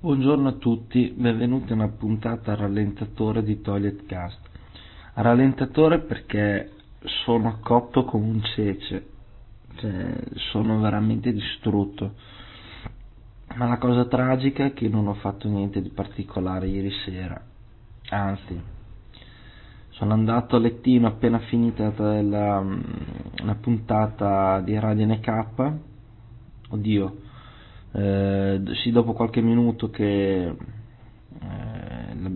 Buongiorno a tutti, benvenuti a una puntata a rallentatore di Toilet Cast. Rallentatore perché sono cotto come un cece, cioè sono veramente distrutto. Ma la cosa tragica è che non ho fatto niente di particolare ieri sera, anzi, sono andato a lettino appena finita la, la puntata di Radio NK, oddio, eh, sì dopo qualche minuto che eh,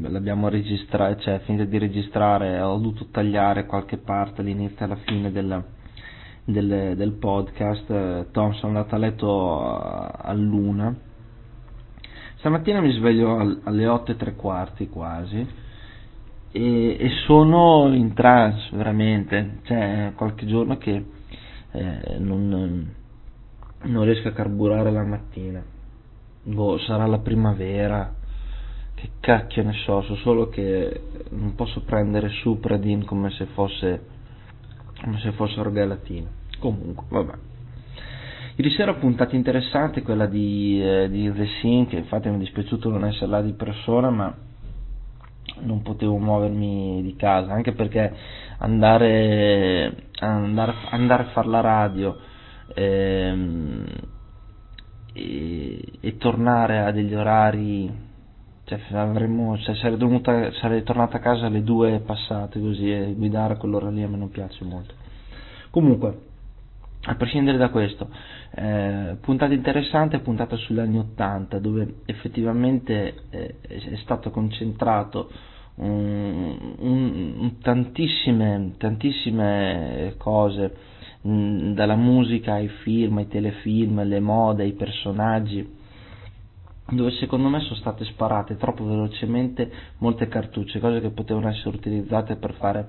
l'abbiamo registrato, cioè finita di registrare ho dovuto tagliare qualche parte all'inizio e alla fine del, del, del podcast, Tom sono andato a letto a luna, stamattina mi sveglio alle 8 e tre quarti quasi e, e sono in trance veramente, cioè qualche giorno che eh, non non riesco a carburare la mattina. Boh, sarà la primavera, che cacchio ne so, so solo che non posso prendere Supradin come se fosse come se fosse orgalatino. Comunque, vabbè. Ieri sera puntata interessante quella di, eh, di The Sin, infatti mi è dispiaciuto non essere là di persona, ma non potevo muovermi di casa, anche perché andare, andare, andare a fare la radio ehm, e, e, tornare a degli orari cioè, avremmo, cioè, sarei, dovuta, sarei tornata a casa alle due passate così e guidare a quell'ora lì a me non piace molto. Comunque a prescindere da questo eh, puntata interessante puntata sugli anni 80 dove effettivamente eh, è stato concentrato un, un, tantissime, tantissime cose Dalla musica ai film, ai telefilm, alle mode, ai personaggi, dove secondo me sono state sparate troppo velocemente molte cartucce, cose che potevano essere utilizzate per fare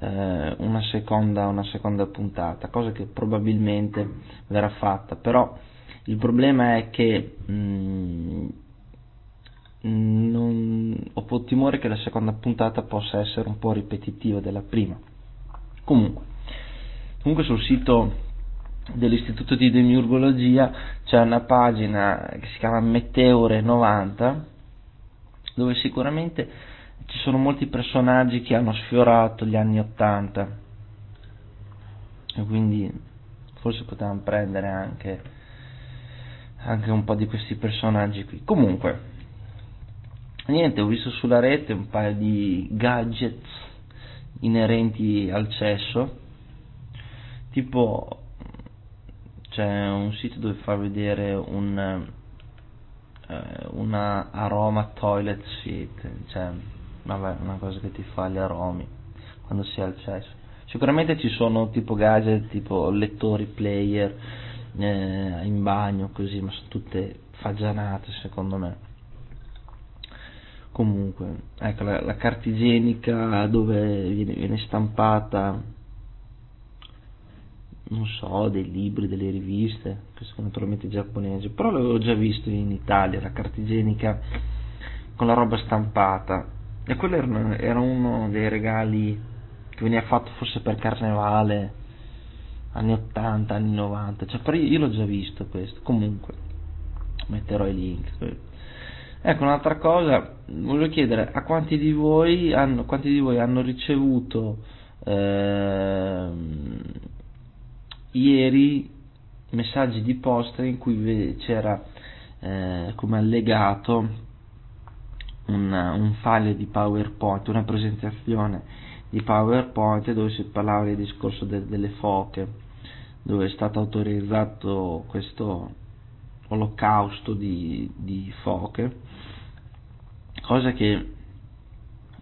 eh, una, seconda, una seconda puntata, cosa che probabilmente verrà fatta, però il problema è che mh, non, ho timore che la seconda puntata possa essere un po' ripetitiva della prima. Comunque, Comunque sul sito dell'Istituto di Demiurgologia c'è una pagina che si chiama Meteore 90 dove sicuramente ci sono molti personaggi che hanno sfiorato gli anni 80 e quindi forse potevamo prendere anche, anche un po' di questi personaggi qui. Comunque, niente, ho visto sulla rete un paio di gadgets inerenti al cesso tipo c'è un sito dove fa vedere un eh, una aroma toilet seat cioè vabbè una cosa che ti fa gli aromi quando si ha il cesso sicuramente ci sono tipo gadget tipo lettori player eh, in bagno così ma sono tutte fagianate secondo me. Comunque ecco la, la carta igienica dove viene, viene stampata non so, dei libri, delle riviste, che sono naturalmente giapponesi, però l'avevo già visto in Italia, la carta igienica con la roba stampata. E quello era, era uno dei regali che veniva fatto forse per carnevale, anni 80, anni 90, cioè però io l'ho già visto questo, comunque metterò i link. Ecco, un'altra cosa, voglio chiedere a quanti di voi hanno, quanti di voi hanno ricevuto eh, ieri messaggi di posta in cui c'era eh, come allegato una, un file di PowerPoint, una presentazione di PowerPoint dove si parlava del discorso de, delle foche, dove è stato autorizzato questo olocausto di, di foche, cosa che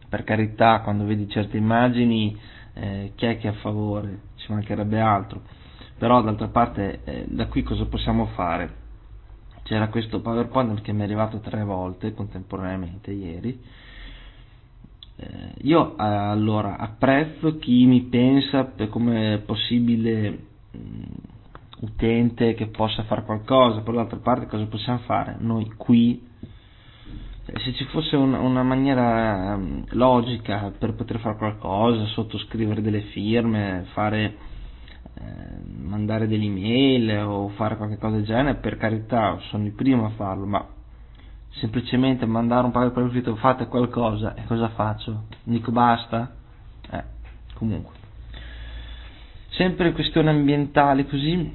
per carità quando vedi certe immagini eh, chi è che è a favore, ci mancherebbe altro però d'altra parte eh, da qui cosa possiamo fare? C'era questo PowerPoint che mi è arrivato tre volte contemporaneamente ieri. Eh, io eh, allora apprezzo chi mi pensa come possibile mh, mm, utente che possa fare qualcosa, però d'altra parte cosa possiamo fare? Noi qui eh, se ci fosse una, una maniera um, logica per poter fare qualcosa, sottoscrivere delle firme, fare eh, mandare delle email o fare qualche cosa del genere, per carità, sono il primo a farlo, ma semplicemente mandare un paio di scritto fate qualcosa e cosa faccio? Dico basta? Eh, comunque. Sempre questioni ambientali così,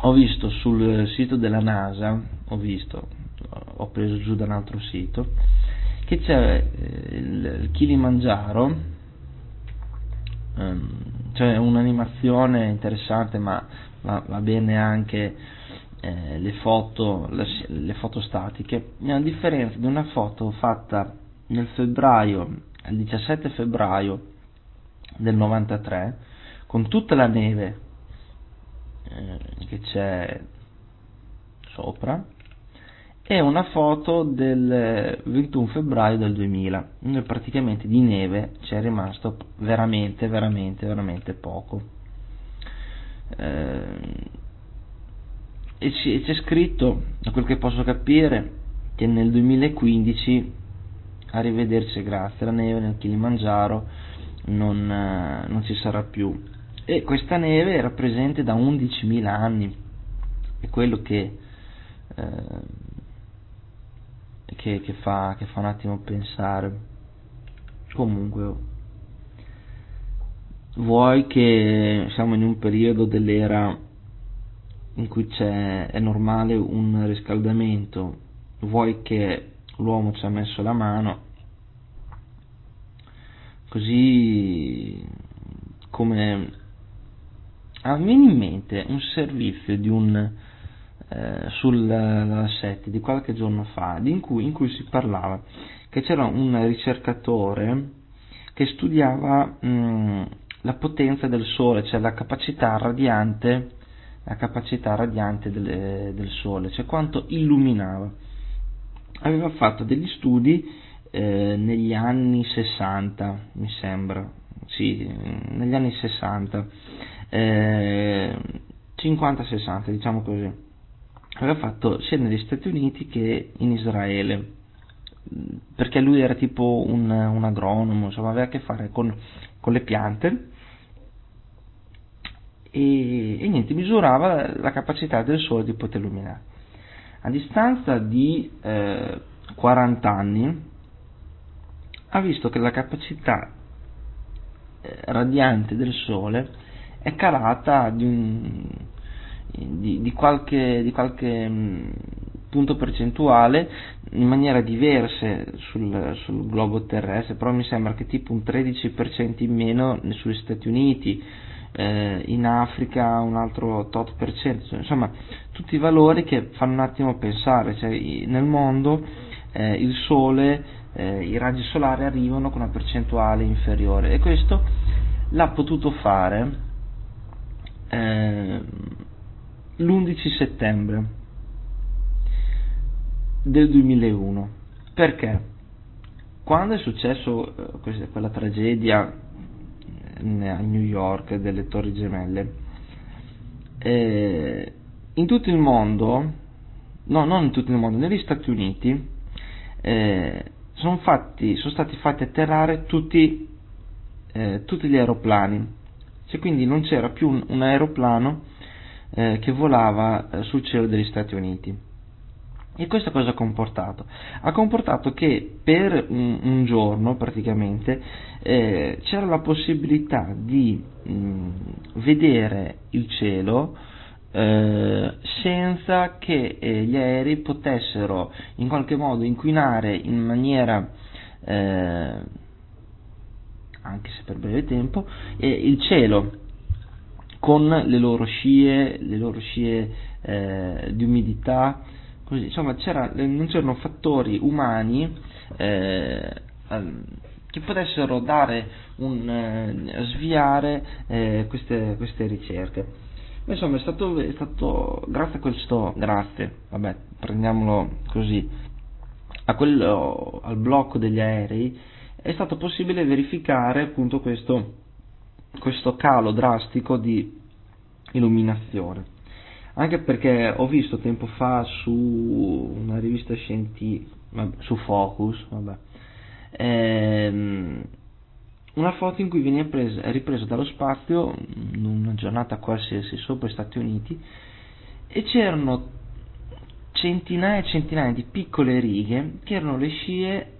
ho visto sul sito della NASA, ho visto, ho preso giù da un altro sito, che c'è eh, il Kilimangiaro, ehm, c'è un'animazione interessante ma va, va bene anche eh, le, foto, le, le foto statiche, a differenza di una foto fatta nel febbraio, il 17 febbraio del 93, con tutta la neve eh, che c'è sopra, e una foto del 21 febbraio del 2000, dove praticamente di neve c'è rimasto veramente, veramente, veramente poco. Eh, e c'è scritto, da quel che posso capire, che nel 2015, arrivederci grazie, la neve nel Kilimangiaro non, eh, non ci sarà più. E questa neve era presente da 11.000 anni, è quello che, eh, che, che, fa, che fa un attimo pensare. Comunque, vuoi che siamo in un periodo dell'era in cui è normale un riscaldamento, vuoi che l'uomo ci ha messo la mano, così come ah, viene in mente un servizio di un eh, sulla 7 di qualche giorno fa in cui, in cui, si parlava che c'era un ricercatore che studiava mh, la potenza del sole, cioè la capacità radiante la capacità radiante del, del Sole, cioè quanto illuminava. Aveva fatto degli studi eh, negli anni 60, mi sembra, sì, negli anni 60, eh, 50-60, diciamo così. Aveva fatto sia negli Stati Uniti che in Israele, perché lui era tipo un, un agronomo, insomma aveva a che fare con, con le piante e, e niente, misurava la capacità del Sole di poter illuminare. A distanza di eh, 40 anni ha visto che la capacità eh, radiante del Sole è calata di, un, di, di qualche, di qualche mh, mm, punto percentuale in maniera diversa sul, sul, globo terrestre, però mi sembra che tipo un 13% in meno sugli Stati Uniti, eh, in Africa un altro tot per cento, insomma tutti i valori che fanno un attimo pensare, cioè, nel mondo eh, il sole, eh, i raggi solari arrivano con una percentuale inferiore e questo l'ha potuto fare eh, l'11 settembre del 2001 perché quando è successo eh, quella tragedia a New York delle Torri Gemelle. Eh, in tutto il mondo, no, non in tutto il mondo, negli Stati Uniti eh, sono, fatti, sono, stati fatti atterrare tutti, eh, tutti gli aeroplani, cioè, quindi non c'era più un, un aeroplano eh, che volava eh, sul cielo degli Stati Uniti. E questo cosa ha comportato? Ha comportato che per un, un giorno praticamente eh, c'era la possibilità di mh, vedere il cielo eh, senza che eh, gli aerei potessero in qualche modo inquinare in maniera eh, anche se per breve tempo il cielo con le loro scie, le loro scie eh, di umidità Così, insomma, c'era, non c'erano fattori umani eh, che potessero dare un, eh, sviare eh, queste, queste, ricerche. Ma insomma, è stato, è stato, grazie a questo, grazie, vabbè, prendiamolo così, quello, al blocco degli aerei è stato possibile verificare appunto questo, questo calo drastico di illuminazione. Anche perché ho visto tempo fa su una rivista scientifica, su Focus, vabbè, ehm, una foto in cui viene presa, ripresa dallo spazio in una giornata qualsiasi sopra gli Stati Uniti e c'erano centinaia e centinaia di piccole righe che erano le scie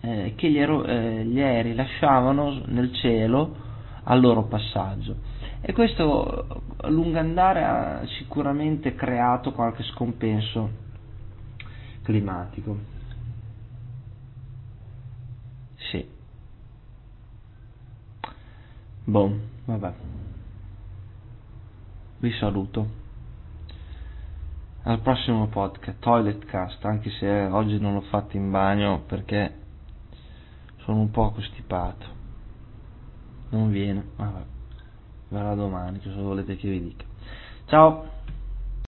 eh, che gli, ero, eh, gli aerei lasciavano nel cielo al loro passaggio e questo a lungo andare ha sicuramente creato qualche scompenso climatico. Sì. Boh, vabbè. Vi saluto. Al prossimo podcast, Toilet Cast, anche se oggi non l'ho fatto in bagno perché sono un po' costipato. Non viene, vabbè. Verrà domani, cosa volete che vi dica. Ciao!